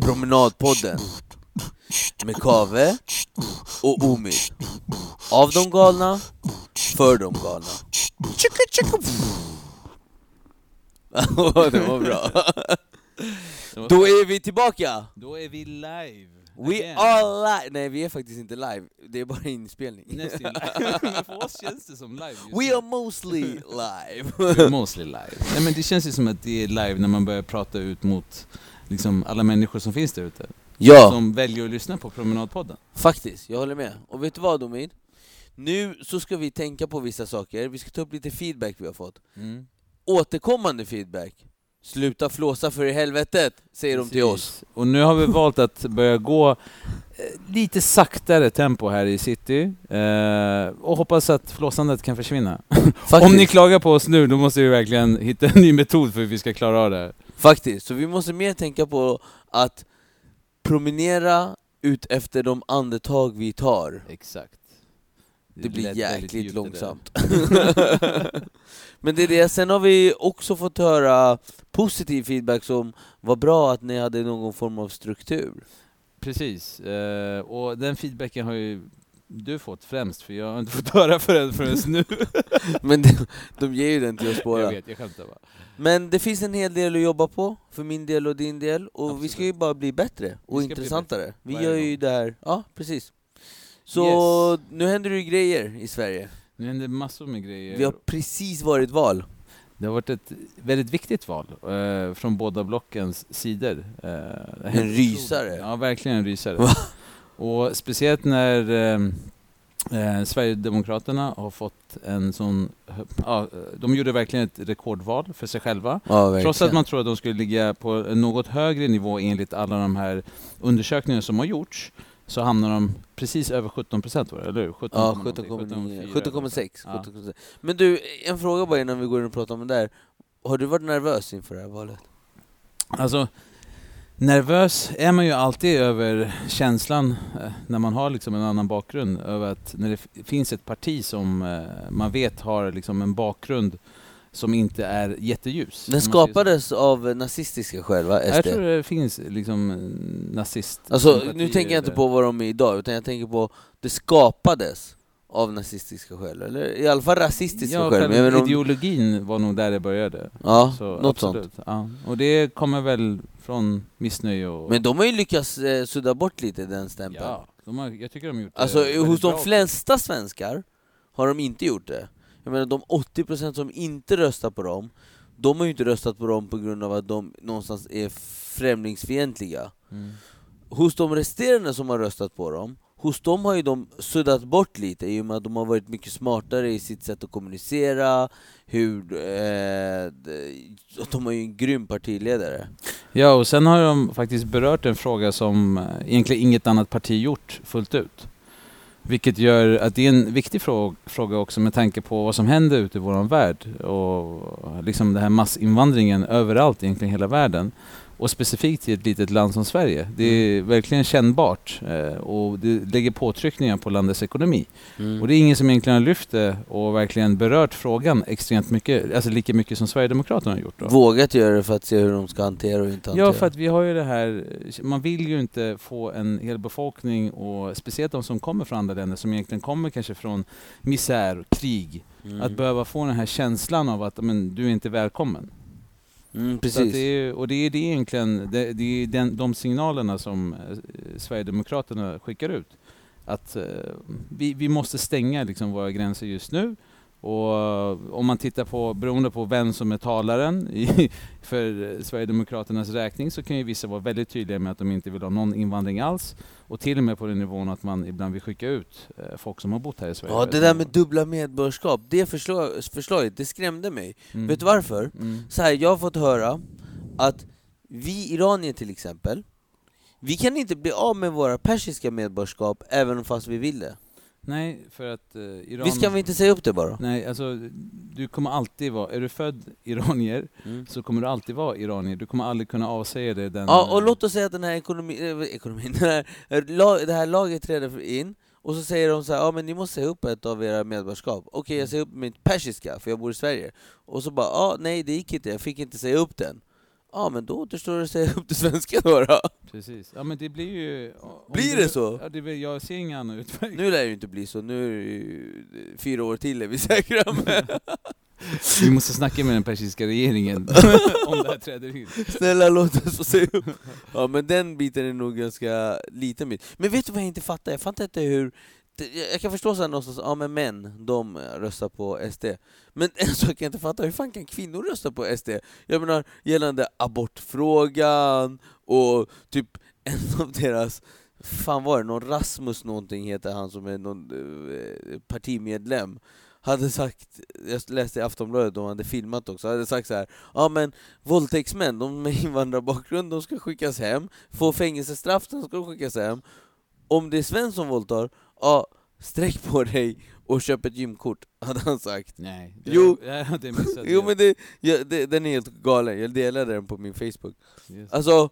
Promenadpodden med Kave och Omid. Av de galna, för de galna. det var bra. Då är vi tillbaka! Då är vi live! We again. are live! Nej vi är faktiskt inte live, det är bara inspelning. Nästan. Men för oss känns det som live just We nu. are mostly live. We're mostly live. Nej, men det känns ju som att det är live när man börjar prata ut mot liksom, alla människor som finns där ute. Ja, Som väljer att lyssna på Promenadpodden. faktiskt, jag håller med. Och vet du vad Domid? Nu så ska vi tänka på vissa saker, vi ska ta upp lite feedback vi har fått. Mm. Återkommande feedback. Sluta flåsa för i helvetet, säger de till oss. Och nu har vi valt att börja gå eh, lite saktare tempo här i city. Eh, och hoppas att flåsandet kan försvinna. Om ni klagar på oss nu, då måste vi verkligen hitta en ny metod för hur vi ska klara av det här. Faktiskt, så vi måste mer tänka på att promenera ut efter de andetag vi tar. Exakt. Det blir lät jäkligt långsamt. Men det är det, sen har vi också fått höra positiv feedback som var bra att ni hade någon form av struktur. Precis, eh, och den feedbacken har ju du fått främst, för jag har inte fått höra förrän, förrän nu. Men de, de ger ju den till oss jag båda. vet, jag skämtar bara. Men det finns en hel del att jobba på, för min del och din del, och vi Absolut. ska ju bara bli bättre och Vi intressantare. Vi varje gör ju det här, ja precis. Så Yes. nu händer det grejer i Sverige. Nu händer massor med grejer. Vi har precis varit val. Det har varit ett väldigt viktigt val eh, från båda blockens sidor. Eh, otroligt- rysare. Ja, verkligen en rysare. Va? Och speciellt när eh, eh, Sverigedemokraterna har fått en sån... Ja, de gjorde verkligen ett rekordval för sig själva. Ja. Trots att man tror att de skulle ligga på en något högre nivå enligt alla de här undersökningar som har gjorts, så hamnar de precis över 17 procent, eller hur? 17, Ja, någonting, 17,9, 17,4. 17,6. Ja. 17,6. Men du, en fråga bara innan vi går in och pratar om det där. Har du varit nervös inför det här valet? Alltså, nervös är man ju alltid över känslan eh, när man har liksom en annan bakgrund, över att när det finns ett parti som eh, man vet har liksom en bakgrund som inte är jätteljus. Den skapades av nazistiska skäl va, SD? Jag tror det finns liksom nazist... Alltså, nu tänker jag inte på vad de är idag, utan jag tänker på det skapades av nazistiska skäl, eller i alla fall rasistiska Ja, skäl. Men inte om, ideologin var nog där det började. ja, Så, något sånt. absolut. Ja. Och det kommer väl från missnöje och... Men de har ju lyckats eh, sudda bort lite den stämpeln. ja, de har, jag tycker de har gjort Alltså det väldigt hos de flesta svenskar har de inte gjort det. Jag menar de 80% som inte röstar på dem, de har ju inte röstat på dem på grund av att de någonstans är främlingsfientliga. Mm. Hos de resterande som har röstat på dem, hos dem har ju de suddat bort lite i och med att de har varit mycket smartare i sitt sätt att kommunicera, hur... Eh, de- har ju en grym partiledare. Ja, och sen har de faktiskt berört en fråga som eh, egentligen inget annat parti gjort fullt ut. Vilket gör att det är en viktig fråga också med tanke på vad som händer ute i vår värld och liksom den här massinvandringen överallt egentligen i hela världen. Och specifikt i ett litet land som Sverige. Det är verkligen kännbart eh, och det lägger påtryckningar på landets ekonomi. Mm. Och det är ingen som egentligen har lyft det och verkligen berört frågan extremt mycket, alltså lika mycket som Sverigedemokraterna har gjort. Då. Vågat göra det för att se hur de ska hantera och inte hantera. Ja, för att vi har ju det här, man vill ju inte få en hel befolkning, och speciellt de som kommer från andra länder, som egentligen kommer kanske från misär, krig, Mm. att behöva få den här känslan av att men, du är inte välkommen. Mm, precis. det är, och det är det egentligen, det, det är den, de signalerna som eh, Sverigedemokraterna skickar ut. Att eh, vi, vi måste stänga liksom våra gränser just nu. Och eh, om man tittar på, beroende på vem som är talaren i, för Sverigedemokraternas räkning så kan ju vissa vara väldigt tydliga med att de inte vill ha någon invandring alls. Och till och med på den nivån att man ibland vill skicka ut eh, folk som har bott här i Sverige. Ja, det där med dubbla medborgarskap, det förslag, förslaget, det skrämde mig. Mm. Vet du varför? Mm. Så här, jag har fått höra att vi iranier till exempel, vi kan inte bli av med våra persiska medborgarskap även fast vi vill det. Nej, för att eh, Iran... Visst kan vi inte säga upp det bara? Nej, alltså du kommer alltid vara, är du född iranier Mm. så kommer du alltid vara iranier. Du kommer aldrig kunna avsäga dig den... Ja, och låt oss säga att den här ekonomi, eh, ekonomin, den här, eh, det här laget träder in, och så säger de så här, ja men ni måste säga upp ett av era medborgarskap. Okej jag säger upp mitt persiska, för jag bor i Sverige. Och så bara, ja nej det gick inte, jag fick inte säga upp den. Ja men då återstår det att säga upp det svenska då. då. Precis. Ja men det blir ju... Blir du- det så? Ja, det, jag ser ingen annan utväg. Nu lär det ju inte bli så, nu är det ju fyra år till är vi säkra med. Vi måste snacka med den persiska regeringen om det här träder in. Snälla låt oss få säga upp. Ja men den biten är nog ganska liten bit. Men vet du vad jag inte fattar? Jag fattar inte hur jag- kan förstå såhär någonstans, ja men män, de eh, röstar på SD. Men en sak jag inte fattar, hur fan kan kvinnor rösta på SD? Jag menar gällande abortfrågan och typ en av deras, fan var det, någon Rasmus någonting heter han som är någon eh, partimedlem hade sagt, jag läste i Aftonbladet, de hade filmat också, hade sagt så här. Ja men våldtäktsmän, de med invandrarbakgrund, de ska skickas hem, få fängelsestraff, de ska skickas hem. Om det är Sven som våldtar, ja, sträck på dig och köp ett gymkort, hade han sagt. Nej. Det, Jo. Ja, det missade Jo jag. men det, ja, det, den är helt galen, jag delade den på min Facebook. Yes. Alltså,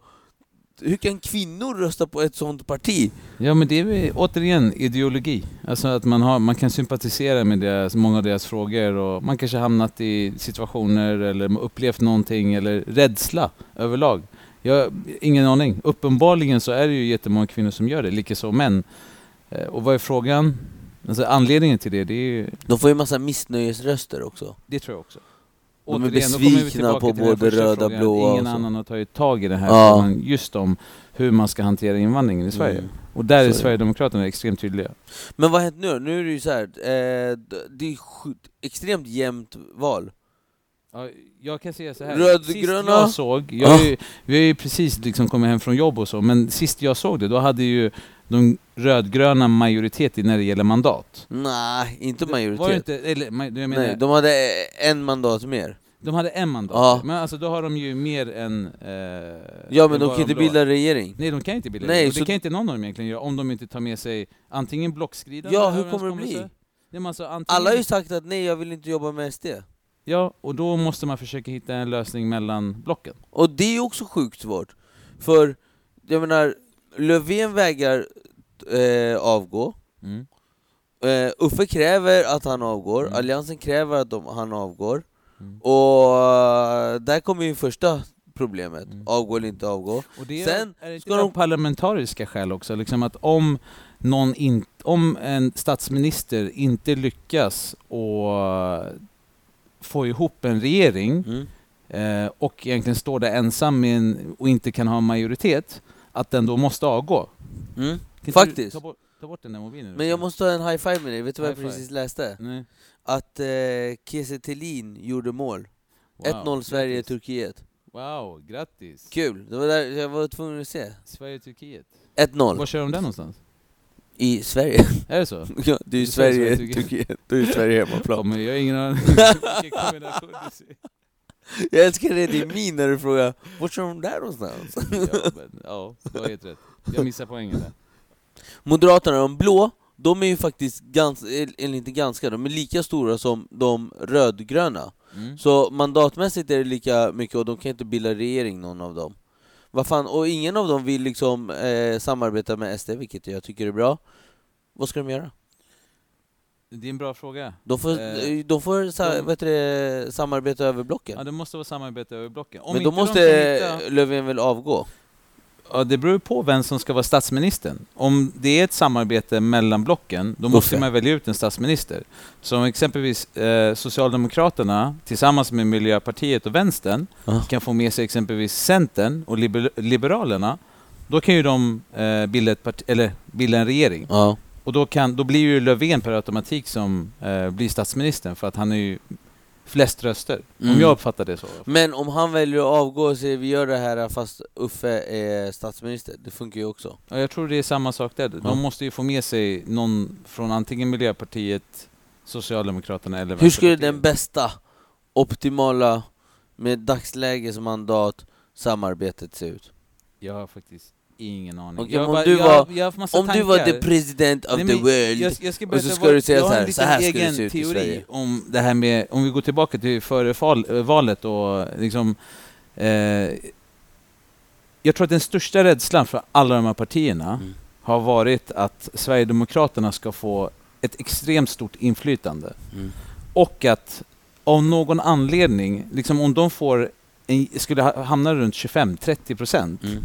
hur kan kvinnor rösta på ett sånt parti? Ja men det är väl återigen ideologi. Alltså att man, har, man kan sympatisera med deras, många av deras frågor och man kanske hamnat i situationer eller upplevt någonting eller rädsla överlag. Jag ingen aning. Uppenbarligen så är det ju jättemånga kvinnor som gör det, likaså män. Eh, Och vad är frågan? Alltså anledningen till det, det är ju, De får ju massa missnöjesröster också. det tror jag också. De är Återigen, besvikna på både röda, att blåa Ingen och så. annan har tagit tag i det här Ja. frågan just om hur man ska hantera invandringen i Sverige. Mm. Och där Så är. Sverigedemokraterna extremt tydliga. Men vad har hänt nu Nu är det ju så här, eh, det är extremt jämnt val. Ja, jag kan säga så här. Rödgröna- jag såg, jag har ju, vi har ju precis liksom kommit hem från jobb och så, men sist jag såg det, då hade ju de rödgröna majoritet i när det gäller mandat. Nej, inte Det- Var det majoritet. inte, eller, jag menar, Nej, de hade en mandat mer. de hade en mandat. Ja. Men alltså då har de ju mer än... Eh, Ja men de kan inte blå. bilda regering. Nej, de kan inte bilda Nej, regering. Så- det kan inte någon av dem egentligen göra om de inte tar med sig antingen blockskridande Ja, hur kommer det bli? Nej, alltså, antingen, Alla har ju sagt att nej, jag vill inte jobba med SD. Ja, och då måste man försöka hitta en lösning mellan blocken. Och det är också sjukt svårt. För, jag menar, Löfven vägrar eh, avgå. Mm. Eh, Uffe kräver att han avgår, Mm. Alliansen kräver att de, han avgår. Mm. Och eh, där kommer ju första problemet, Mm. avgå eller inte avgå. Och det Sen är det ska de- parlamentariska skäl också, liksom att om, någon in, om en statsminister inte lyckas och få ihop en regering Mm. eh, och egentligen står där ensam en, och inte kan ha majoritet, att den då måste avgå. Mm. Kan Faktiskt. Ta, bort, ta bort den där mobilen. Men jag måste ha en high five med dig, vet du vad jag High five. precis läste? Nej. Att eh, Kiese Thelin gjorde mål. Wow, 1-0 Sverige, grattis. Turkiet. Wow, grattis! Kul, det var där jag var tvungen att se. Sverige-Turkiet. 1-0 Var kör de den någonstans? i Sverige. Är det så? ja, det är ju Du säger Sverige, Turkiet. Då är ju Sverige Ja, hemmaplan. men jag har ingen aning vilken kombination du ser. Jag älskar det, det är min när du frågar vart kör de där någonstans? Ja, men, ja, du har helt rätt. Jag missar poängen där. Moderaterna, de blå, de är ju faktiskt ganska, eller inte ganska, de är lika stora som de rödgröna. Mm. Så mandatmässigt är det lika mycket och de kan inte bilda regering någon av dem. Vad fan, och ingen av dem vill liksom eh, samarbeta med SD, vilket jag tycker är bra. Vad ska de göra? Det är en bra fråga. De får, Eh, de får sa, heter det, samarbeta över blocken. Ja, det måste vara samarbete över blocken. Om Men då måste hitta- Löfven väl avgå? Ja, det beror på vem som ska vara statsministern. Om det är ett samarbete mellan blocken, då måste man välja ut en statsminister. Så om exempelvis eh, Socialdemokraterna tillsammans med Miljöpartiet och Vänstern Ja. kan få med sig exempelvis Centern och liber Liberalerna, då kan ju de eh, bilda, ett parti, eller bilda en regering. Ja. Och då, kan, då blir ju Löfven per automatik som eh, blir statsministern för att han är ju flest röster. Mm. Om jag uppfattar det så. Men om han väljer att avgå och säger vi gör det här fast Uffe är statsminister, det funkar ju också. Ja, jag tror det är samma sak där. De Ja. måste ju få med sig någon från antingen Miljöpartiet, Socialdemokraterna eller Hur skulle den bästa, optimala, med dagslägesmandat, samarbetet se ut? Jag har faktiskt ingen aning. Okej, jag om bara- du jag, var- jag Om du var the president of Nej, the world, jag, jag ska och så ska du säga så här, så här ska det se ut i teori Sverige. om det här med, om vi går tillbaka till före val, valet och liksom eh, jag tror att den största rädslan för alla de här partierna Mm. har varit att Sverigedemokraterna ska få ett extremt stort inflytande. Mm. Och att av någon anledning, liksom om de får en, skulle ha- hamna runt 25-30 procent Mm.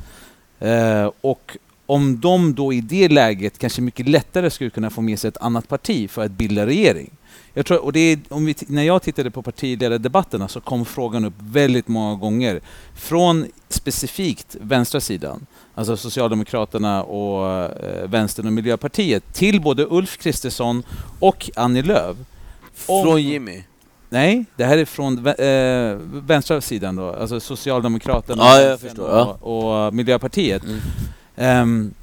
Eh, och om de då i det läget kanske mycket lättare skulle kunna få med sig ett annat parti för att bilda regering. Jag tror, och det om vi, när jag tittade på partiledardebatterna så kom frågan upp väldigt många gånger från specifikt vänstra sidan, alltså Socialdemokraterna och eh, Vänstern och Miljöpartiet, till både Ulf Kristersson och Annie Lööf. Om- Från Jimmy. Nej, det här är från eh, vänstra sidan då, alltså Socialdemokraterna Ja, och, och Miljöpartiet. Mm. Ehm,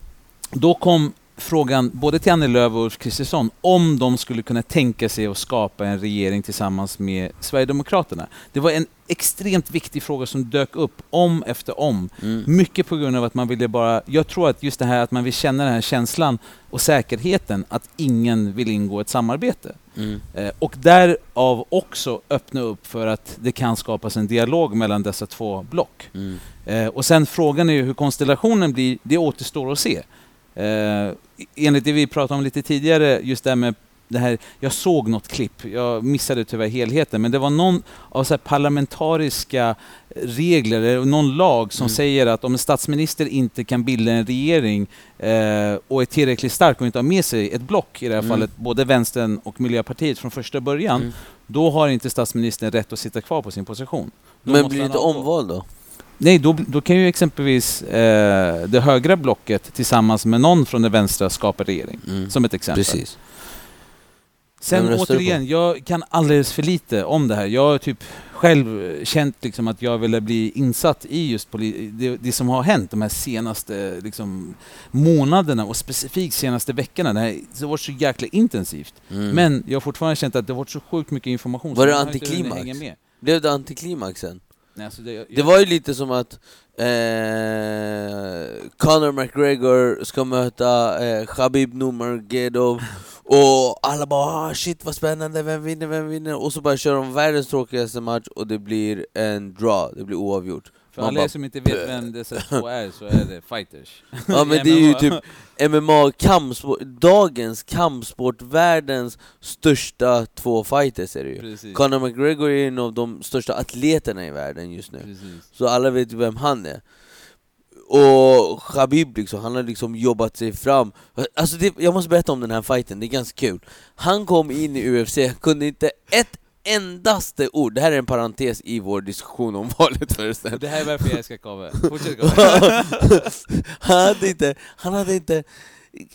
då kom frågan både till Annie Lööf och Ulf Kristersson om de skulle kunna tänka sig att skapa en regering tillsammans med Sverigedemokraterna. Det var en extremt viktig fråga som dök upp om efter om. Mm. Mycket på grund av att man ville bara... Jag tror att just det här att man vill känna den här känslan och säkerheten att ingen vill ingå ett samarbete. Mm. Eh, och därav också öppna upp för att det kan skapas en dialog mellan dessa två block. Mm. Eh, och sen frågan är ju hur konstellationen blir, det återstår att se. Eh, enligt det vi pratade om lite tidigare, just det här med det här, jag såg något klipp, jag missade tyvärr helheten, men det var någon av så här parlamentariska regler, eller någon lag som Mm. säger att om en statsminister inte kan bilda en regering eh, och är tillräckligt stark och inte har med sig ett block, i det här Mm. fallet både vänstern och Miljöpartiet från första början, Mm. då har inte statsministern rätt att sitta kvar på sin position. Då Men blir det inte avgå. omval då? Nej, då, då kan ju exempelvis eh, det högra blocket tillsammans med någon från det vänstra skapa regering. Mm. Som ett exempel. Precis. Sen återigen, jag kan alldeles för lite om det här. Jag typ själv känt liksom att jag ville bli insatt i just det, det som har hänt de här senaste liksom, månaderna och specifikt senaste veckorna. Det, här, det har varit så jäkla intensivt. Mm. Men jag har fortfarande känt att det har varit så sjukt mycket information. Var det antiklimax? Blev det antiklimaxen? Nej, alltså det, jag, Det var ju lite som att eh, Conor McGregor ska möta eh, Khabib Nurmagomedov och alla bara ah, shit vad spännande, vem vinner, vem vinner? Och så bara kör de världens tråkigaste match och det blir en draw, det blir oavgjort. För Man alla bara, er som inte vet vem dessa två är så är det fighters. Ja men det är ju typ MMA kampsport, dagens kampsport, världens största två fighters är det ju. Precis. Conor McGregor är en av de största atleterna i världen just nu. Precis. Så alla vet ju vem han är. Och Khabib liksom, han har liksom jobbat sig fram. Alltså det, jag måste berätta om den här fighten, det är ganska kul. Han kom in i UFC, kunde inte ett endaste ord, det här är en parentes i vår diskussion om valet förresten. Det här är varför jag älskar Kave. Fortsätt Kave. han hade inte, han hade inte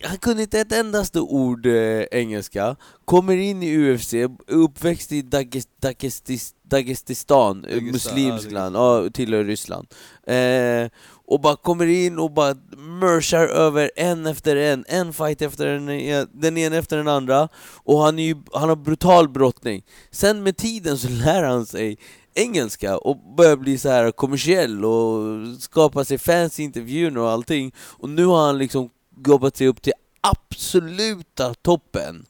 han kunde inte ett endaste ord eh, engelska, kommer in i UFC, uppväxt i Dages, Dagestis, Dagestistan, eh, Dagestan, muslimskt land, ja, tillhör Ryssland. Eh, och bara kommer in och bara mörsar över en efter en, en fight efter den, den ena efter den andra, och han, är ju, han har brutal brottning. Sen med tiden så lär han sig engelska och börjar bli så här kommersiell och skapar sig fans i intervjuer och allting. Och nu har han liksom jobbat sig upp till absoluta toppen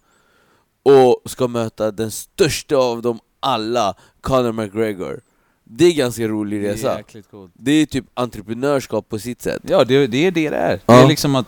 och ska möta den största av dem alla, Conor McGregor. Det är ganska rolig Det är resa. jäkligt coolt. Det är typ entreprenörskap på sitt sätt. Ja, det, det är det det är. Ja. Det är liksom att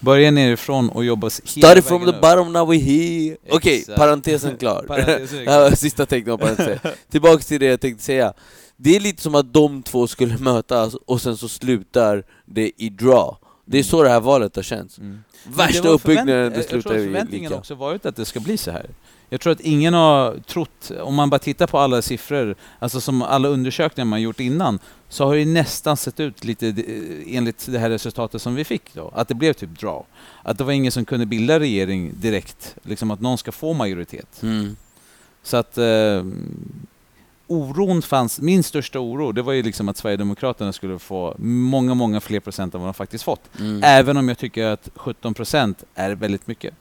börja nerifrån och jobba hela Started from the upp. bottom, now we here. Okej, Exakt. parentesen klar. Parentesen är Det sista tecknet på parentesen. Tillbaks till det jag tänkte säga. Det är lite som att de två skulle mötas och sen så slutar det i draw. Det är så det här valet har känts. Mm. Värsta Det uppbyggnaden, det Jag tror slutar att ju förväntningen lika. också varit att det ska bli så här. Jag tror att ingen har trott, om man bara tittar på alla siffror, alltså som alla undersökningar man gjort innan, så har det nästan sett ut lite eh, enligt det här resultatet som vi fick då, att det blev typ draw. Att det var ingen som kunde bilda regering direkt, liksom att någon ska få majoritet. Mm. Så att eh, oron fanns, min största oro, det var ju liksom att Sverigedemokraterna skulle få många, många fler procent än vad de faktiskt fått. Mm. Även om jag tycker att 17 procent är väldigt mycket.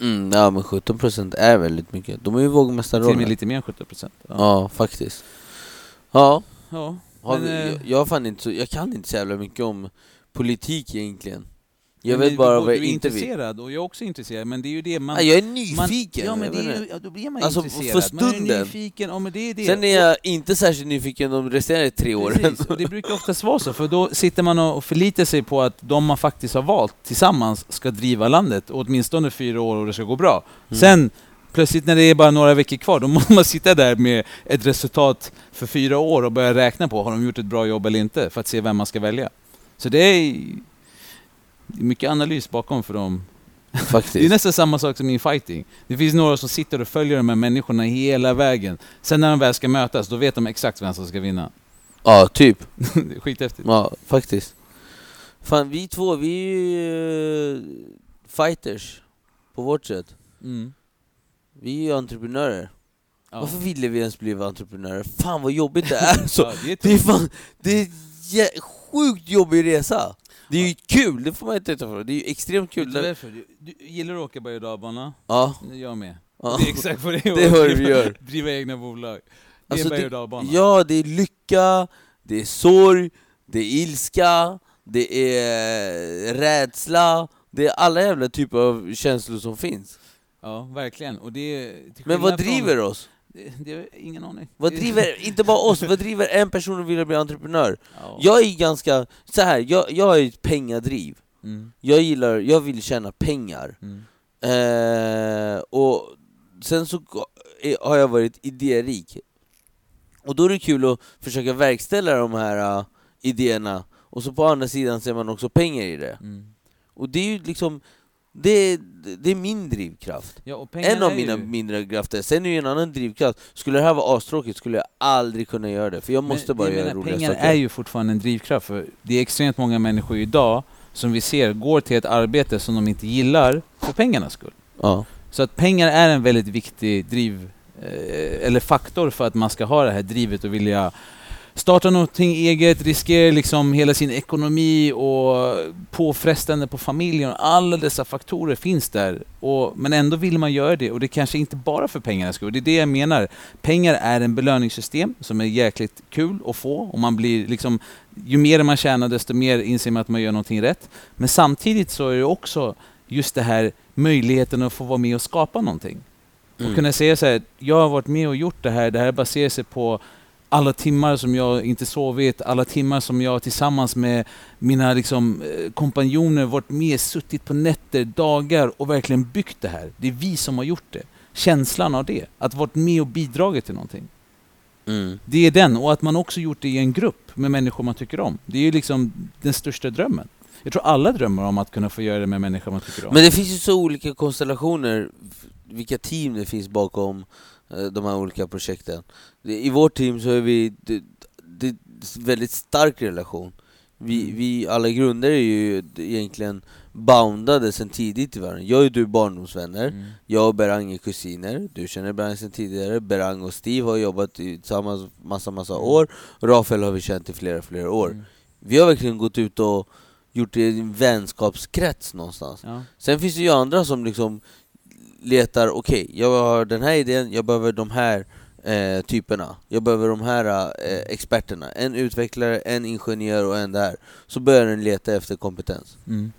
Mm, ja men 17% är väldigt mycket. De är ju Till och med vågmästarrollen. lite mer än 17 procent. Ja, faktiskt. Ja, ja. Men, vi, eh, jag, jag, inte, jag kan inte så jävla mycket om politik egentligen. Jag vet bara vad jag inte vill. intresserad och jag är också intresserad, men det är ju det man... Nej, jag är man nyfiken! ja, men det är, ju- ja, då blir man Alltså, för intresserad. Man är stunden. nyfiken, ja, men det är det. Sen är jag inte särskilt nyfiken de resterande tre åren. Precis, och det brukar oftast vara så, för då sitter man och förlitar sig på att de man faktiskt har valt tillsammans ska driva landet åtminstone fyra år och det ska gå bra. Mm. Sen plötsligt när det är bara några veckor kvar, då måste man sitta där med ett resultat för fyra år och börja räkna på, har de gjort ett bra jobb eller inte? För att se vem man ska välja. Så det är det är mycket analys bakom för dem. Det är Faktiskt. nästan samma sak som i fighting. Det finns några som sitter och följer de här människorna hela vägen. Sen när de väl ska mötas, då vet de exakt vem som ska vinna. Ja, typ. Skithäftigt. Ja, faktiskt. Fan, vi två, vi är ju eh, fighters på vårt sätt. Mm. Vi är ju entreprenörer. Ja. Varför ville vi ens bli entreprenörer? Fan vad jobbigt det är! Så, Ja, det är det är fan, det är sjukt jobbig resa! Det är ju kul, det får man inte ta för. Det är ju extremt Vet kul. du varför? Du, du gillar att åka berg och? Ja, Jag med. ja. Det är exakt vad det är Det att hör driva- gör. Driva egna bolag. Det är Alltså, en berg det- och. Ja, det är lycka, det är sorg, det är ilska, det är rädsla, det är alla jävla typer av känslor som finns. Ja, verkligen. Och det är, Men vad driver från, oss? Det, det ingen aning. Vad driver, inte bara oss, vad driver en person att vilja bli entreprenör? Ja. Jag är ganska, så här, jag, jag är ett pengadriv. Mm, Jag gillar, jag vill tjäna pengar. mm, Eh, och sen så är- har jag varit idérik. Och då är det kul att försöka verkställa de här uh, idéerna, och så på andra sidan ser man också pengar i det. mm. Och det är ju liksom, det, det är min drivkraft. Ja, pengar En av är mina ju... mindre krafter, sen är ju en annan drivkraft, skulle det här vara astråkigt skulle jag aldrig kunna göra det, för jag måste Men bara jag göra menar, roliga Pengar saker. är ju fortfarande en drivkraft, för det är extremt många människor idag som vi ser går till ett arbete som de inte gillar för pengarnas skull. Ja. Så att pengar är en väldigt viktig driv, eh, eller faktor för att man ska ha det här drivet och vilja starta någonting eget, riskera liksom hela sin ekonomi och påfrestande på familjen. och Alla dessa faktorer finns där. Och, men ändå vill man göra det och det kanske inte bara för pengarnas skull. Det är det jag menar. Pengar är en belöningssystem som är jäkligt kul att få och man blir liksom ju mer man tjänar desto mer inser man att man gör någonting rätt. Men samtidigt så är det också just det här möjligheten att få vara med och skapa någonting. Och Mm. kunna säga så här, jag har varit med och gjort det här, det här baserar sig på alla timmar som jag inte sovit, alla timmar som jag tillsammans med mina liksom, eh, kompanjoner varit med, suttit på nätter, dagar och verkligen byggt det här. Det är vi som har gjort det. Känslan av det, att varit med och bidragit till någonting. Mm. Det är den, och att man också gjort det i en grupp med människor man tycker om. Det är liksom den största drömmen. Jag tror alla drömmer om att kunna få göra det med människor man tycker om. Men det finns ju så olika konstellationer, vilka team det finns bakom de här olika projekten. I vårt team så är vi, det, det är en väldigt stark relation. Vi, Mm. vi alla grunder är ju egentligen boundade sen tidigt i världen. Jag och du är barndomsvänner, Mm. jag och Berang är kusiner, du känner Berang sen tidigare, Berang och Steve har jobbat tillsammans massa massa Mm. år, Rafael har vi känt i flera flera år. Mm. Vi har verkligen gått ut och gjort det i en vänskapskrets någonstans. Ja. Sen finns det ju andra som liksom letar, okej, jag har den här idén, jag behöver de här eh, typerna, jag behöver de här eh, experterna, en utvecklare, en ingenjör och en där. Så börjar den leta efter kompetens. Mm.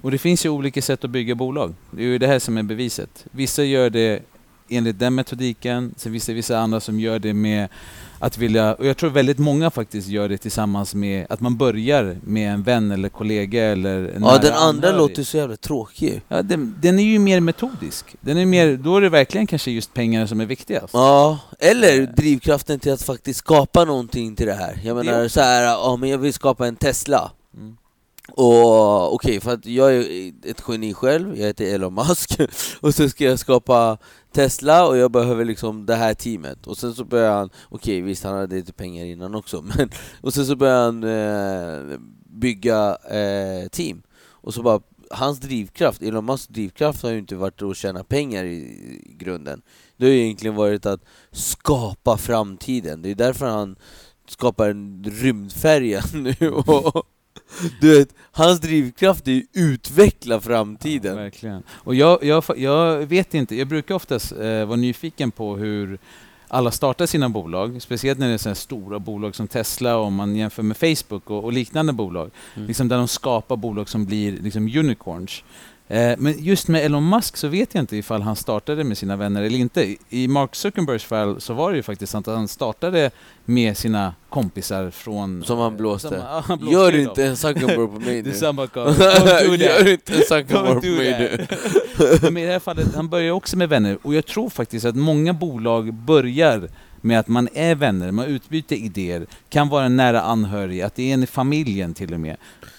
Och det finns ju olika sätt att bygga bolag. Det är ju det här som är beviset. Vissa gör det enligt den metodiken, sen finns det vissa andra som gör det med att vilja, och jag tror väldigt många faktiskt gör det tillsammans med att man börjar med en vän eller kollega eller en Ja, den andra anhörig. låter så jävla tråkig. Ja, den, den är ju mer metodisk. Den är mer, då är det verkligen kanske just pengarna som är viktigast. Ja, eller drivkraften till att faktiskt skapa någonting till det här. Jag Det menar också. så här, ja men jag vill skapa en Tesla. Mm. Och okej, för att jag är ett geni själv, jag heter Elon Musk, och så ska jag skapa Tesla och jag behöver liksom det här teamet. Och sen så börjar han, okej visst han hade lite pengar innan också, men och sen så börjar han eh, bygga eh, team. Och så bara, hans drivkraft, Elon Musks drivkraft har ju inte varit att tjäna pengar i, i grunden. Det har ju egentligen varit att skapa framtiden. Det är därför han skapar en rymdfärja nu. Och, du vet, hans drivkraft är ju utveckla Ja, framtiden. verkligen. Och jag, jag, jag vet inte, jag brukar oftast eh, vara nyfiken på hur alla startar sina bolag, speciellt när det är så stora bolag som Tesla och om man jämför med Facebook och, och liknande bolag, Mm. liksom där de skapar bolag som blir liksom unicorns. Eh, men just med Elon Musk så vet jag inte ifall han startade med sina vänner eller inte. I Mark Zuckerbergs fall så var det ju faktiskt att han startade med sina kompisar från... Som han blåste. Som- ja, han blåste Gör inte en Zuckerberg på mig Det nu. samma. Gör inte en Zuckerberg på mig nu. Men i det här fallet, han börjar också med vänner. Och jag tror faktiskt att många bolag börjar med att man är vänner, man utbyter idéer, kan vara en nära anhörig, att det är en i familjen till och med.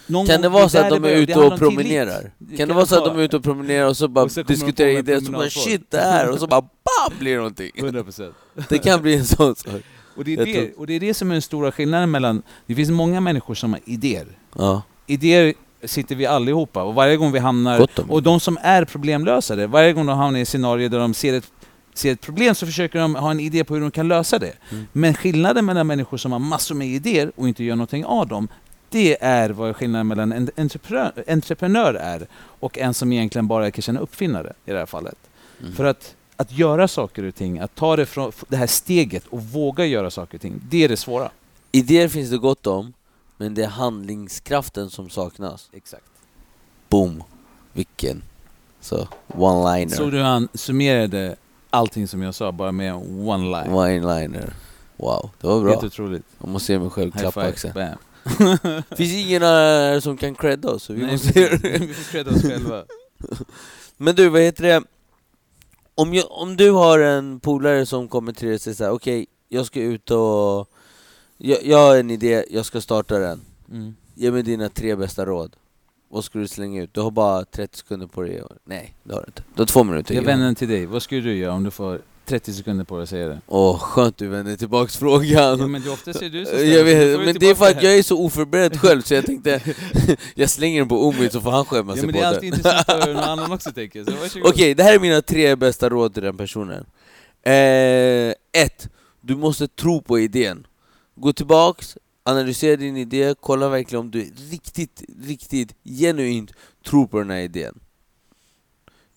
Någon Kan det vara så att de är ute och promenerar? Kan det vara så att de är ute och promenerar och så bara Och så diskuterar idéer och så bara shit det här och så bara BAM! blir det någonting. 100%. Det kan bli en sån sak. Och det, är det, och det är det som är den stora skillnaden mellan... Det finns många människor som har idéer. Ja, Idéer sitter vi allihopa och varje gång vi hamnar... Och de som är problemlösare, varje gång de hamnar i ett scenario där de ser ett, ser ett problem så försöker de ha en idé på hur de kan lösa det. Mm. Men skillnaden mellan människor som har massor med idéer och inte gör någonting av dem, det är vad skillnaden mellan en entreprenör, entreprenör är och en som egentligen bara är kanske en uppfinnare i det här fallet. Mm. För att, att göra saker och ting, att ta det, från, det här steget och våga göra saker och ting, det är det svåra. Idéer finns det gott om, men det är handlingskraften som saknas. Exakt. Boom! Vilken så one-liner. Så du han summerade allting som jag sa bara med en one-line. One-liner. Wow, det var bra. Helt otroligt. Jag måste ge mig själv High klapp på five. axeln. Bam. finns ingen här som kan credda oss, så vi Nej, måste vi det. får credda oss själva. Men du, vad heter det? Om, jag, om du har en polare som kommer till dig och säger såhär, okej, jag ska ut och... Jag, jag har en idé, jag ska starta den. Mm. Ge mig dina tre bästa råd. Vad ska du slänga ut? Du har bara 30 sekunder på dig. Nej, det har du inte. Du har två minuter. Jag vänder den till dig. Vad skulle du göra om du får 30 sekunder på dig att säga det? Åh, skönt du vänder tillbaks frågan. Ja, men det oftast är du som jag ställer, du vet, men det är för att jag är så oförberedd själv så jag tänkte jag slänger den på Omid så får han skämma Ja sig men på det är det. alltid intressant att höra hur någon annan också tänker. Okej, det här är mina tre bästa råd till den personen. Eh, ett, du måste tro på idén. Gå tillbaks, analysera din idé, kolla verkligen om du riktigt, riktigt genuint tror på den här idén.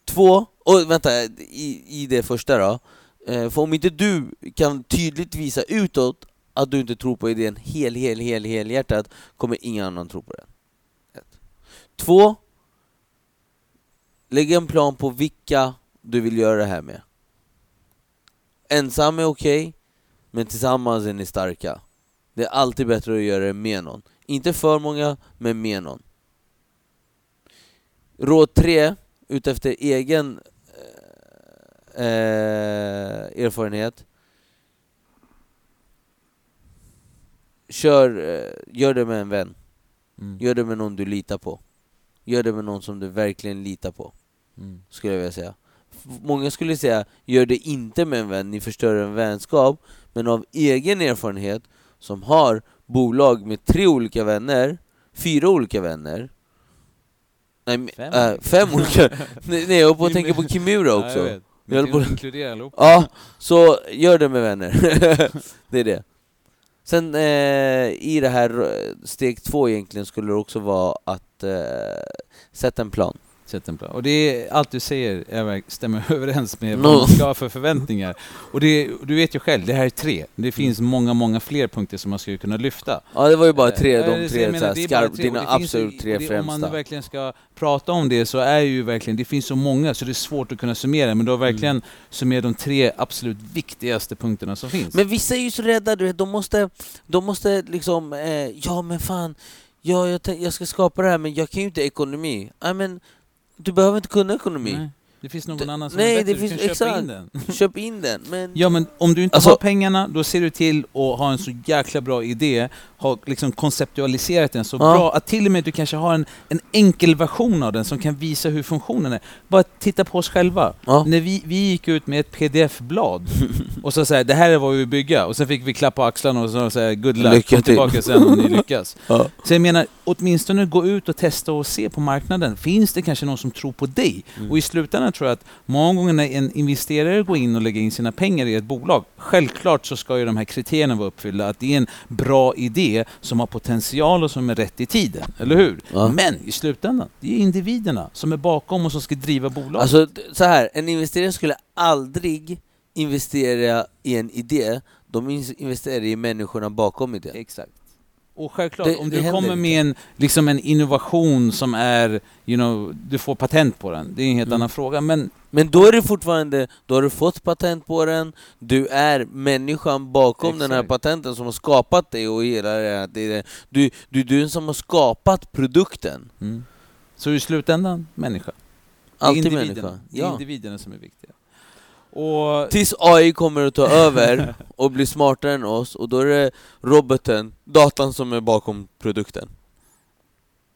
Två, och vänta, i, i det första då. Eh, för om inte du kan tydligt visa utåt att du inte tror på idén hel, hel, hel, helhjärtat kommer ingen annan tro på den. Ett. Två, lägg en plan på vilka du vill göra det här med. Ensam är okej, men tillsammans är ni starka. Det är alltid bättre att göra det med någon. Inte för många, men med någon. Råd tre, utefter egen eh, eh, erfarenhet. Kör, eh, gör det med en vän. Mm. Gör det med någon du litar på. Gör det med någon som du verkligen litar på, Mm. skulle jag vilja säga. Många skulle säga, gör det inte med en vän, ni förstör en vänskap. Men av egen erfarenhet, som har bolag med tre olika vänner, fyra olika vänner, nej, Fem äh, olika. fem olika, nej nej, jag håller på att tänka på Kimura Ja, jag också. vet. Jag Men på- inkludera allihopa. Ja, så gör det med vänner. det är det. Sen eh, i det här eh, steg två egentligen skulle det också vara att eh, sätta en plan. Sätt en plan. Och det är, allt du säger är, stämmer överens med vad man ska ha för förväntningar. Och det, du vet ju själv, det här är tre. Det finns många, många fler punkter som man skulle kunna lyfta. Ja det var ju bara tre, Eh, de det- tre, menar, så skarp, tre, dina ju- absolut tre det, Om man främsta. verkligen ska prata om det så är ju verkligen, det finns så många så det är svårt att kunna summera, men du har verkligen Mm. summerat de tre absolut viktigaste punkterna som finns. Men vissa är ju så rädda, du vet, de måste, de måste liksom, eh, ja men fan, ja, jag, jag ska skapa det här men jag kan ju inte ekonomi. Ja, men du behöver inte kunna ekonomi. Nej, det finns någon annan som nej, är bättre, det du finns- kan köpa exakt. in den. Köp in den. Men Ja men om du inte Alltså- har pengarna, då ser du till att ha en så jäkla bra idé, ha liksom konceptualiserat den så Ja. bra att till och med du kanske har en, en enkel version av den som kan visa hur funktionen är. Bara titta på oss själva. ja. När vi, vi gick ut med ett pdf-blad och så säger det här är vad vi vill bygga och sen fick vi klappa axlarna och så säga good luck, Lycka kom till." tillbaka sen om ni lyckas. Ja. Så jag menar, åtminstone gå ut och testa och se på marknaden. Finns det kanske någon som tror på dig? Mm. Och i slutändan tror jag att många gånger när en investerare går in och lägger in sina pengar i ett bolag, självklart så ska ju de här kriterierna vara uppfyllda. Att det är en bra idé som har potential och som är rätt i tiden. Eller hur? Ja. Men i slutändan, det är individerna som är bakom och som ska driva bolaget. Alltså så här, en investerare skulle aldrig investera i en idé, de in- investerar i människorna bakom idén. Exakt. Och självklart, Det- om det du kommer med en, liksom en innovation som är, you know, du får patent på den. Det är en helt Mm. annan fråga. Men Men då är det fortfarande, då har du fått patent på den, du är människan bakom den här Exakt. patenten som har skapat dig och hela det. Det är det. Du, du, du är den som har skapat produkten. Mm. Så i slutändan, människa. Alltid det är människa. Det är individerna som är viktiga. Och Tills AI kommer att ta över och bli smartare än oss, och då är det roboten, datan som är bakom produkten.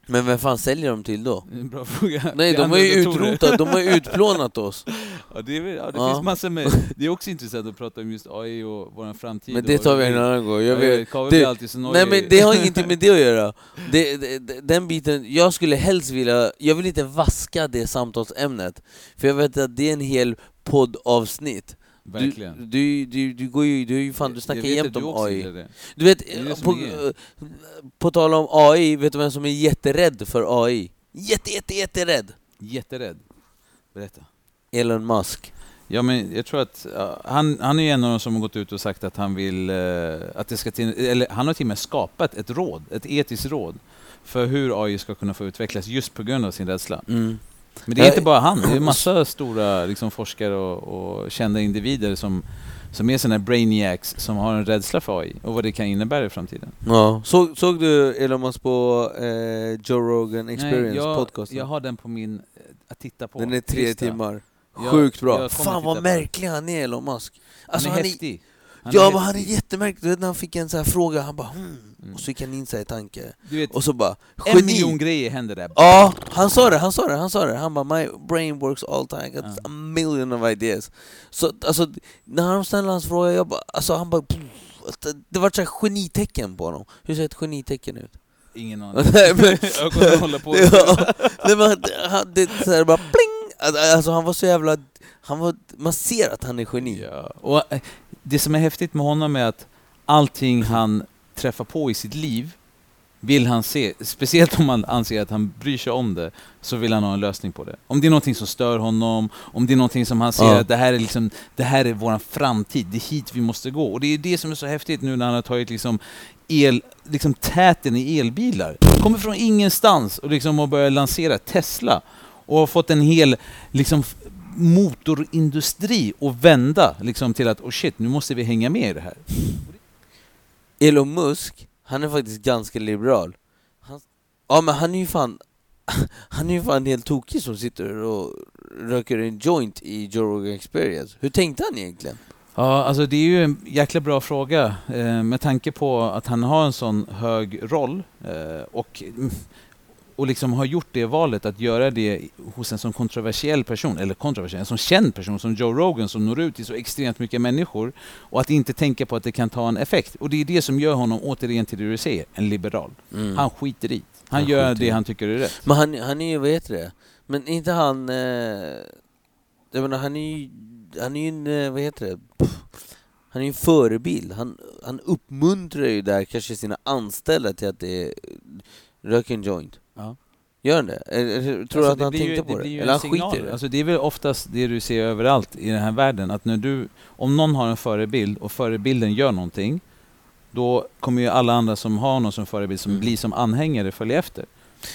Men vem fan säljer de till då? Bra fråga. Nej, de har ju utrotat, de har ju utplånat oss. Ja, det, är, ja, det Ja. finns massor med... Det är också intressant att prata om just AI och vår framtid. Men det tar vi en annan gång. Jag vet, det- alltid så Nej men det har ingenting med det att göra. Det, det, den biten, jag skulle helst vilja, jag vill inte vaska det samtalsämnet. För jag vet att det är en hel poddavsnitt. Du, Verkligen. du, du, du går ju, du, fan, du snackar jämt du om AI. det. Du vet, Det det som på, är på tal om AI, vet du vem som är jätterädd för AI? Jätte, jätte, jätterädd! Jätterädd. Berätta. Elon Musk. Ja, men jag tror att ja, han, han är en av de som har gått ut och sagt att han vill eh, att det ska till, eller han har till och med skapat ett råd, ett etiskt råd för hur AI ska kunna få utvecklas just på grund av sin rädsla. Mm. Men det är Ja, inte bara han, det är massa stora liksom, forskare och, och kända individer som, som är sådana brainiacs som har en rädsla för AI och vad det kan innebära i framtiden. Ja. Så, såg du Elon Musk på eh, Joe Rogan Experience jag, podcast? jag har den på min eh, att titta på. Den är tre lista. timmar. Jag- Sjukt bra. jag kommer Fan vad märklig han är Elon Musk. Alltså, han är han är, häftig. Han ja men han är jättemärklig. Du vet när han fick en sån här fråga, han bara hmm. Mm. Och så gick han in sig i tanke. Vet, Och så bara en miljon geni! grejer händer där. Ja, han sa det, han sa det, han sa det. Han bara my brain works all time, I got Ja. a million of ideas. Så alltså, när han ställde hans fråga, jag bara, alltså han bara pff, det- det var ett genitecken på honom. Hur ser ett genitecken ut? Ingen aning. Att hålla på. Ja, nej, men han- det är så här bara pling! Alltså han var så jävla, han var, man ser att han är geni. Ja. Och det som är häftigt med honom är att allting han träffar på i sitt liv vill han se, speciellt om man anser att han bryr sig om det, så vill han ha en lösning på det. Om det är någonting som stör honom, om det är någonting som han ser Ja. att det här är liksom, det här är vår framtid, det är hit vi måste gå. Och det är det som är så häftigt nu när han har tagit liksom el, liksom täten i elbilar. Kommer från ingenstans och liksom har börjat lansera Tesla och har fått en hel liksom motorindustri att vända liksom till att oh shit, nu måste vi hänga med i det här. Elon Musk, han är faktiskt ganska liberal. Han, ja men han är ju fan, han är ju fan helt tokig som sitter och röker en joint i Joe Rogan Experience. Hur tänkte han egentligen? Ja, alltså det är ju en jäkla bra fråga eh, med tanke på att han har en sån hög roll eh, och, och liksom har gjort det valet att göra det hos en sån kontroversiell person, eller kontroversiell, en sån känd person som Joe Rogan som når ut till så extremt mycket människor och att inte tänka på att det kan ta en effekt. Och det är det som gör honom, återigen till det du säger, en liberal. Mm. Han skiter i. Han, Han gör skiter i. det han tycker är rätt. Men han, han är ju, vad heter det? Men inte han... Eh, jag menar, han är ju, han är ju en, eh, vad heter det? Pff, Han är ju en förebild. Han, han uppmuntrar ju där kanske sina anställda till att det är, rök en joint. Ja. Gör han det? Tror du Alltså, att han blir ju- tänkte på det? ju Eller han skiter i det? Alltså det är väl oftast det du ser överallt i den här världen, att när du, om någon har en förebild och förebilden gör någonting, då kommer ju alla andra som har någon som förebild, som Mm. blir som anhängare, följa efter.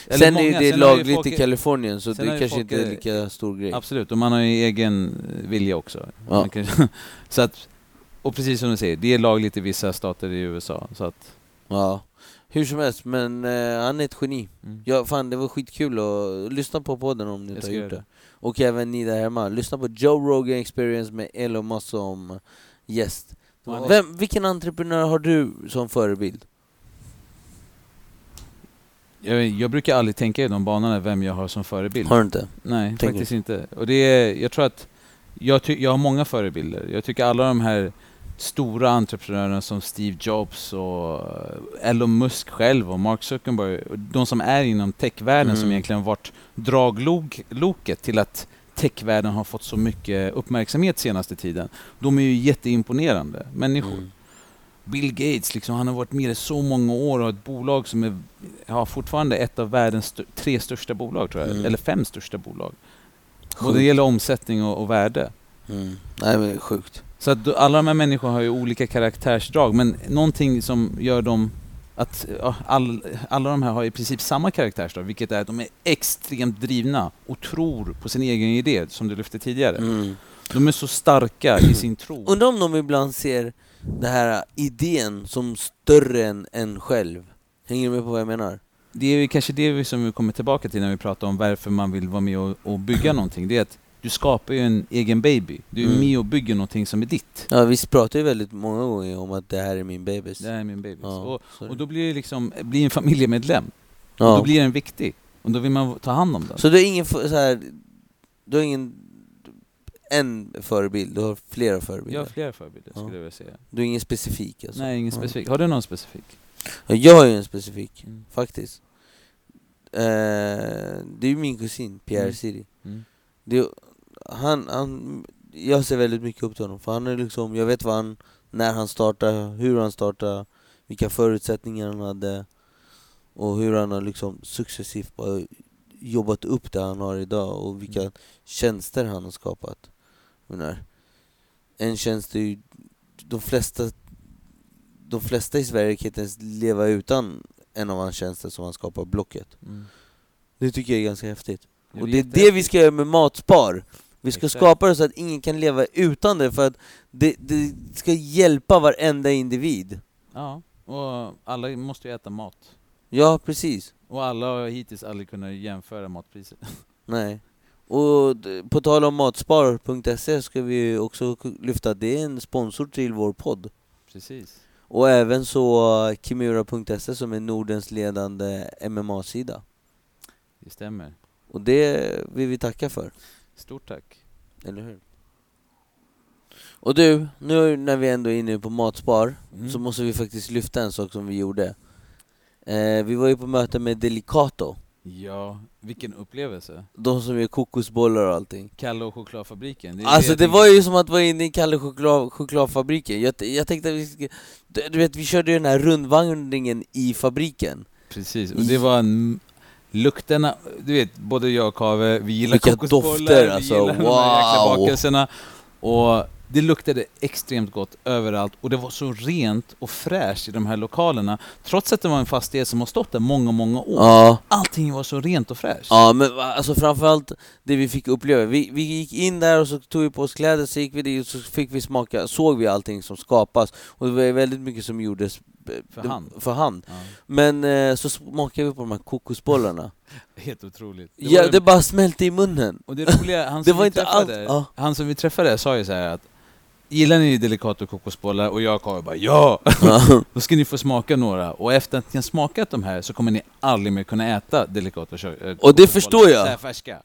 Eller Sen är många, det sen lagligt folk- i Kalifornien så det ju kanske folk- inte är lika stor grej. Absolut, och man har ju egen eh, vilja också. Ja. Man kan, så att, och precis som du säger, det är lagligt i vissa stater i USA. Så att, Ja. Hur som helst, men eh, han är ett geni. mm. Ja, fan det var skitkul att lyssna på podden om ni inte har gjort det. det. Och även ni där hemma, lyssna på Joe Rogan Experience med Elon Musk som gäst. Vem, vilken entreprenör har du som förebild? jag, jag brukar aldrig tänka i de banorna vem jag har som förebild. Har du inte? Nej, Tänker faktiskt inte. Och det är, jag tror att jag, ty, jag har många förebilder. Jag tycker alla de här stora entreprenörerna som Steve Jobs och eh, Elon Musk själv och Mark Zuckerberg, de som är inom techvärlden som Mm. egentligen varit dragloket till att techvärlden har fått så mycket uppmärksamhet senaste tiden. De är ju jätteimponerande människor. Mm. Bill Gates, liksom, han har varit med i så många år och har ett bolag som är ja, fortfarande ett av världens st- tre största bolag, tror jag. Mm. Eller fem största bolag. Både Sjukt. det gäller omsättning och, och värde. Mm. Nej men det är sjukt. Så att alla de här människorna har ju olika karaktärsdrag, men någonting som gör dem att ja, all, alla de här har i princip samma karaktärsdrag, vilket är att de är extremt drivna och tror på sin egen idé, som du lyfte tidigare. Mm. De är så starka i sin tro. Undrar om de ibland ser den här idén som större än en själv. Hänger du med på vad jag menar? Det är ju kanske det som vi kommer tillbaka till när vi pratar om varför man vill vara med och, och bygga någonting. Det är att du skapar ju en egen baby. Du är Mm. med och bygger någonting som är ditt. Ja, vi pratar ju väldigt många gånger om att det här är min bebis. Det här är min baby. Ja, Och, och då blir det liksom, blir en familjemedlem. Och ja. då blir den viktig. Och då vill man ta hand om den. Så du har ingen så här, du har ingen en förebild, du har flera förebilder? Jag har flera förebilder Ja. skulle jag vilja säga. Du är ingen specifik alltså? Nej, ingen specifik. Har du någon specifik? Ja, Jag har ju en specifik, Mm. faktiskt. Eh, det är ju min kusin, Pierre Mm. Siri. Mm. Det, han, han, jag ser väldigt mycket upp till honom, för han är liksom, jag vet vad han, när han startade, hur han startade, vilka förutsättningar han hade och hur han har liksom successivt jobbat upp det han har idag och vilka Mm. tjänster han har skapat. Menar, en tjänst är ju, de flesta, de flesta i Sverige kan inte ens leva utan en av hans tjänster som han skapar, Blocket. Mm. Det tycker jag är ganska häftigt. Ja, Och det är det vi ska göra med Matspar. Vi ska Exakt. skapa det så att ingen kan leva utan det, för att det, det ska hjälpa varenda individ. Ja, och alla måste ju äta mat. Ja, precis. Och alla har hittills aldrig kunnat jämföra matpriser. Nej. Och på tal om matspar.se ska vi också lyfta att det är en sponsor till vår podd. Precis. Och även så Kimura.se som är Nordens ledande MMA-sida. Det stämmer. Och det vill vi tacka för, Stort tack. eller hur? Och du, nu när vi ändå är inne på Matspar Mm. så måste vi faktiskt lyfta en sak som vi gjorde. Eh, vi var ju på möte med Delicato, Ja, vilken upplevelse. de som gör kokosbollar och allting. Kalle och chokladfabriken. Det Alltså det var ju som att vara inne i Kalle choklad, chokladfabriken. Jag, jag tänkte att vi du, du vet, vi körde ju den här rundvandringen i fabriken. Precis, och det var en... Lukterna, du vet, både jag och Kave, vi gillar Vilka kokosbollar, dofter, vi alltså, gillar de här jäkla wow. bakelserna. Och det luktade extremt gott överallt och det var så rent och fräscht i de här lokalerna. Trots att det var en fastighet som har stått där många, många år. Ja, Allting var så rent och fräscht. ja men alltså framförallt det vi fick uppleva. Vi, vi gick in där och så tog vi på oss kläder, så gick vi dit och så fick vi smaka, såg vi allting som skapas. Och det var väldigt mycket som gjordes För hand. För hand. Ja, Men eh, så smakade vi på de här kokosbollarna. helt otroligt. Det ja, var- det bara smälte i munnen. Och det roliga, han som, vi träffade, ja. han som vi träffade sa ju så här att Gillar ni Delicato kokosbollar? Och jag Kave bara ja! Då ska ni få smaka några, och efter att ni har smakat de här så kommer ni aldrig mer kunna äta Delicato kö- äh, Och det kokosbollar förstår jag. Så här färska.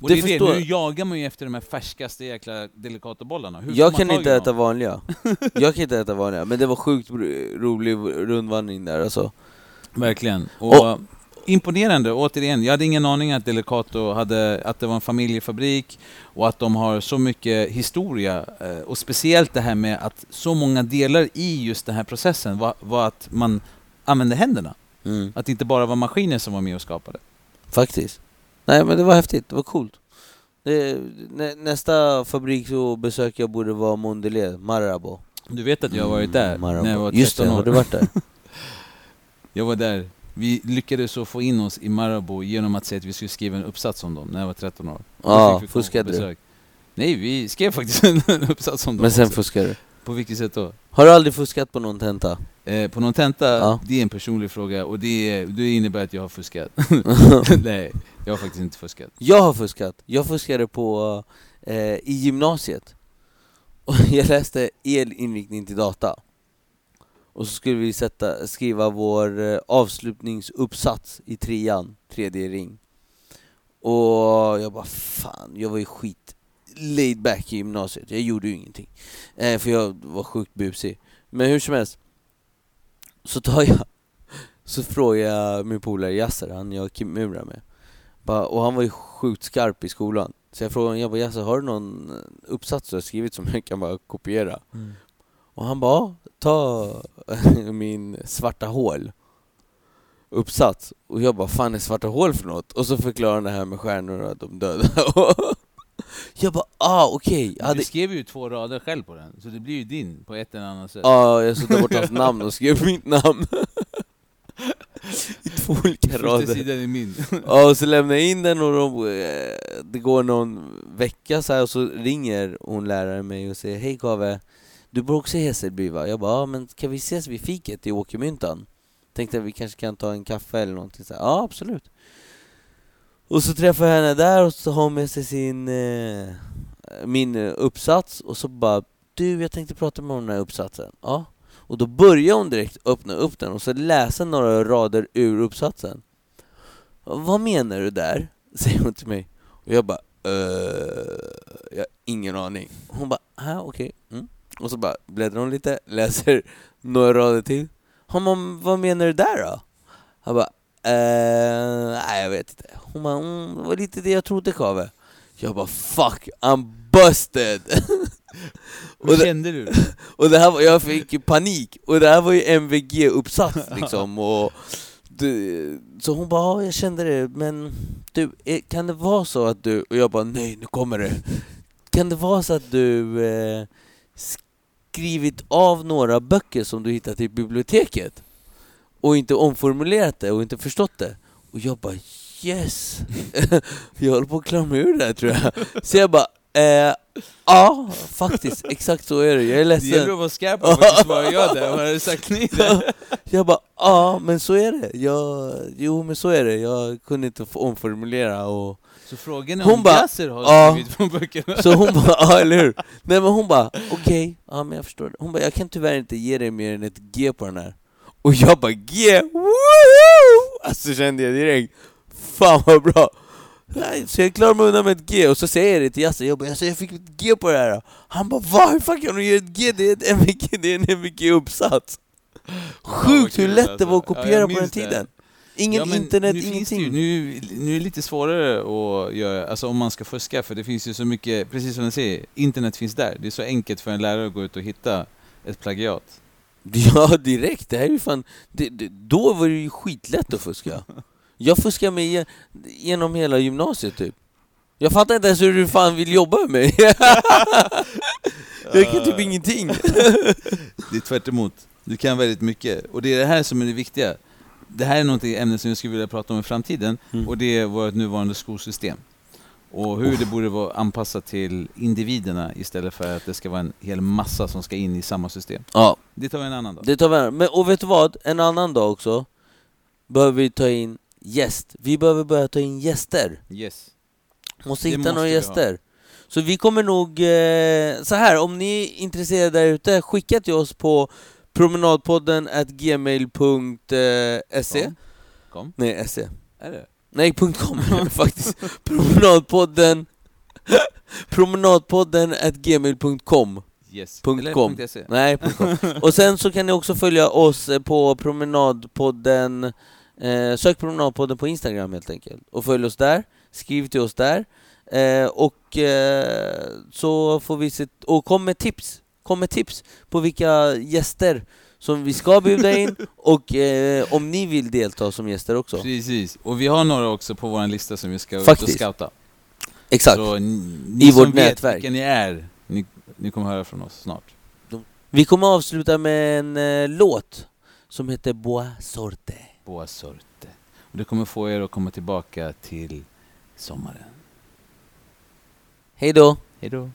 Och Det det, är det, förstår nu jag. jagar man ju efter de här färskaste jäkla Delicato-bollarna. Hur Jag kan inte äta vanliga. Jag kan inte äta vanliga, men det var sjukt ro- rolig rundvandring där alltså. Verkligen. Och, imponerande, återigen. Jag hade ingen aning att Delicato hade, att det var en familjefabrik och att de har så mycket historia. eh, Och speciellt det här med att så många delar i just den här processen var, var att man använde händerna. Mm. Att det inte bara var maskiner som var med och skapade. Faktiskt. Nej men det var häftigt, det var coolt. Det, nä, nästa fabrik så besöker jag borde vara Mondelez, Marabou. Du vet att jag har varit där Mm, Marabou. när jag var 13 Just det, år. har du varit där? Jag var där. Vi lyckades så få in oss i Marabou genom att säga att vi skulle skriva en uppsats om dem när jag var 13 år. Ja, på fuskade du? besök. Nej, vi skrev faktiskt en uppsats om dem Men sen också. fuskade du? På vilket sätt då? Har du aldrig fuskat på någon tenta? Eh, på någon tenta, Ja. det är en personlig fråga och det, är- det innebär att jag har fuskat. Nej, jag har faktiskt inte fuskat. Jag har fuskat. Jag fuskade på, eh, i gymnasiet. Och jag läste elinriktning till data. Och så skulle vi sätta, skriva vår eh, avslutningsuppsats i trean, tredje ring. Och jag bara fan, jag var ju skit laid back i gymnasiet. Jag gjorde ju ingenting. Eh, för jag var sjukt busig. Men hur som helst, så tar jag, så frågar jag min polare Yasser, han jag kimmurar med. Bara, och han var ju sjukt skarp i skolan. Så jag frågade honom, jag bara, Yasser, har du någon uppsats du har skrivit som jag kan bara kopiera? Och han bara, "Ja, ta min svarta hål uppsats. Och jag bara, fan är svarta hål för något? Och så förklarar han det här med stjärnor och att de döda. Jag bara, ah okej. Jag hade Du skrev ju två rader själv på den, så det blir ju din på ett eller annat sätt. Ja, jag tog bort hans namn och skrev mitt namn. I två olika Första rader. sidan är min. Ja, och så lämnar jag in den och de, eh, det går någon vecka så här och så ringer hon läraren mig och säger Hej Kave, du bor också i Hässelby va? Jag bara, ja men kan vi ses vid fiket i Åkermyntan? Tänkte att vi kanske kan ta en kaffe eller någonting så här. Ja, absolut. Och så träffar jag henne där och så har hon med sig sin, eh, min eh, uppsats och så bara Du, jag tänkte prata med om den här uppsatsen. Ja. Och då börjar hon direkt öppna upp den och så läsa några rader ur uppsatsen. Vad menar du där? Säger hon till mig. Och jag bara, Uh, jag har ingen aning. Hon bara, här okej. Mm. Och så bara bläddrar hon lite, läser några rader till. Hon bara, vad menar du där då? Jag bara, nej jag vet inte. Hon bara, mm, det var lite det jag trodde Kave. Jag bara, fuck, I'm busted! Hur det- kände du? och det här var, jag fick panik, och det här var ju MVG-uppsats liksom och det, Så hon bara, ja jag kände det, men du, eh, kan det vara så att du... Och jag bara, nej nu kommer det Kan det vara så att du eh, skrivit av några böcker som du hittat i biblioteket? Och inte omformulerat det och inte förstått det? Och jag bara, yes! jag håller på att klara mig ur det här tror jag Så jag bara, eh, ja faktiskt, exakt så är det, jag är Det gäller ledsen att vara skarp på faktiskt vad jag där, vad hade sagt nej där. Jag bara, ja men så är det, jag, jo men så är det, jag kunde inte omformulera och Så frågan är Hon om bara, Yasser har ja. skrivit på böckerna? Så hon bara, ja eller hur? Nej men hon bara, okej, ja men jag förstår det. Hon bara, jag kan tyvärr inte ge dig mer än ett G på den här Och jag bara, G, woohoo! Alltså kände jag direkt, fan vad bra! Så jag klarar mig undan med ett G, och så säger jag det till Yasse, jag bara, alltså, jag fick ett G på det här Han bara, va? Hur fan kan du ge ett G? Det är ett MVG, det är en MVG-uppsats! Sjukt hur lätt det var att Ja, kopiera jag på den tiden! Ingen Ja, internet, nu ingenting ju, nu, nu är det lite svårare att göra, alltså om man ska fuska, för det finns ju så mycket, precis som du säger, internet finns där. Det är så enkelt för en lärare att gå ut och hitta ett plagiat. Ja, direkt. Det här är ju fan... Det, det, då var det ju skitlätt att fuska. Jag fuskade mig ge- genom hela gymnasiet typ. Jag fattar inte ens hur du fan vill jobba med mig. jag kan typ ingenting. Det är tvärt emot. Du kan väldigt mycket. Och det är det här som är det viktiga. Det här är något ämne som jag skulle vilja prata om i framtiden, Mm. och det är vårt nuvarande skolsystem. Och hur det borde vara anpassat till individerna istället för att det ska vara en hel massa som ska in i samma system. Ja, Det tar vi en annan dag. det tar vi. Men, och vet du vad? En annan dag också behöver vi ta in gäst. Vi behöver börja ta in gäster. Yes. Måste Det hitta måste några vi ha. gäster. Så vi kommer nog... Eh, så här, om ni är intresserade där ute, skicka till oss på promenadpodden gmail.se Kom. Kom. Nej, se. Är det? Nej, .com faktiskt. Promenadpodden Promenadpodden at gmail.com Yes. Punkt com. .se. Nej, .com. Och sen så kan ni också följa oss eh, på Promenadpodden eh, Sök Promenadpodden på Instagram helt enkelt Och följ oss där, skriv till oss där eh, Och eh, så får vi se, och kom med tips Kom med tips på vilka gäster som vi ska bjuda in och eh, om ni vill delta som gäster också Precis. Och vi har några också på vår lista som vi ska ut och Faktiskt. scouta. Exakt Så ni, ni I som vårt vet nätverk. vilka ni är, ni, ni kommer höra från oss snart. Vi kommer avsluta med en eh, låt som heter Boa Sorte. Boa sorte. Och det kommer få er att komma tillbaka till sommaren. Hej då! Hej då.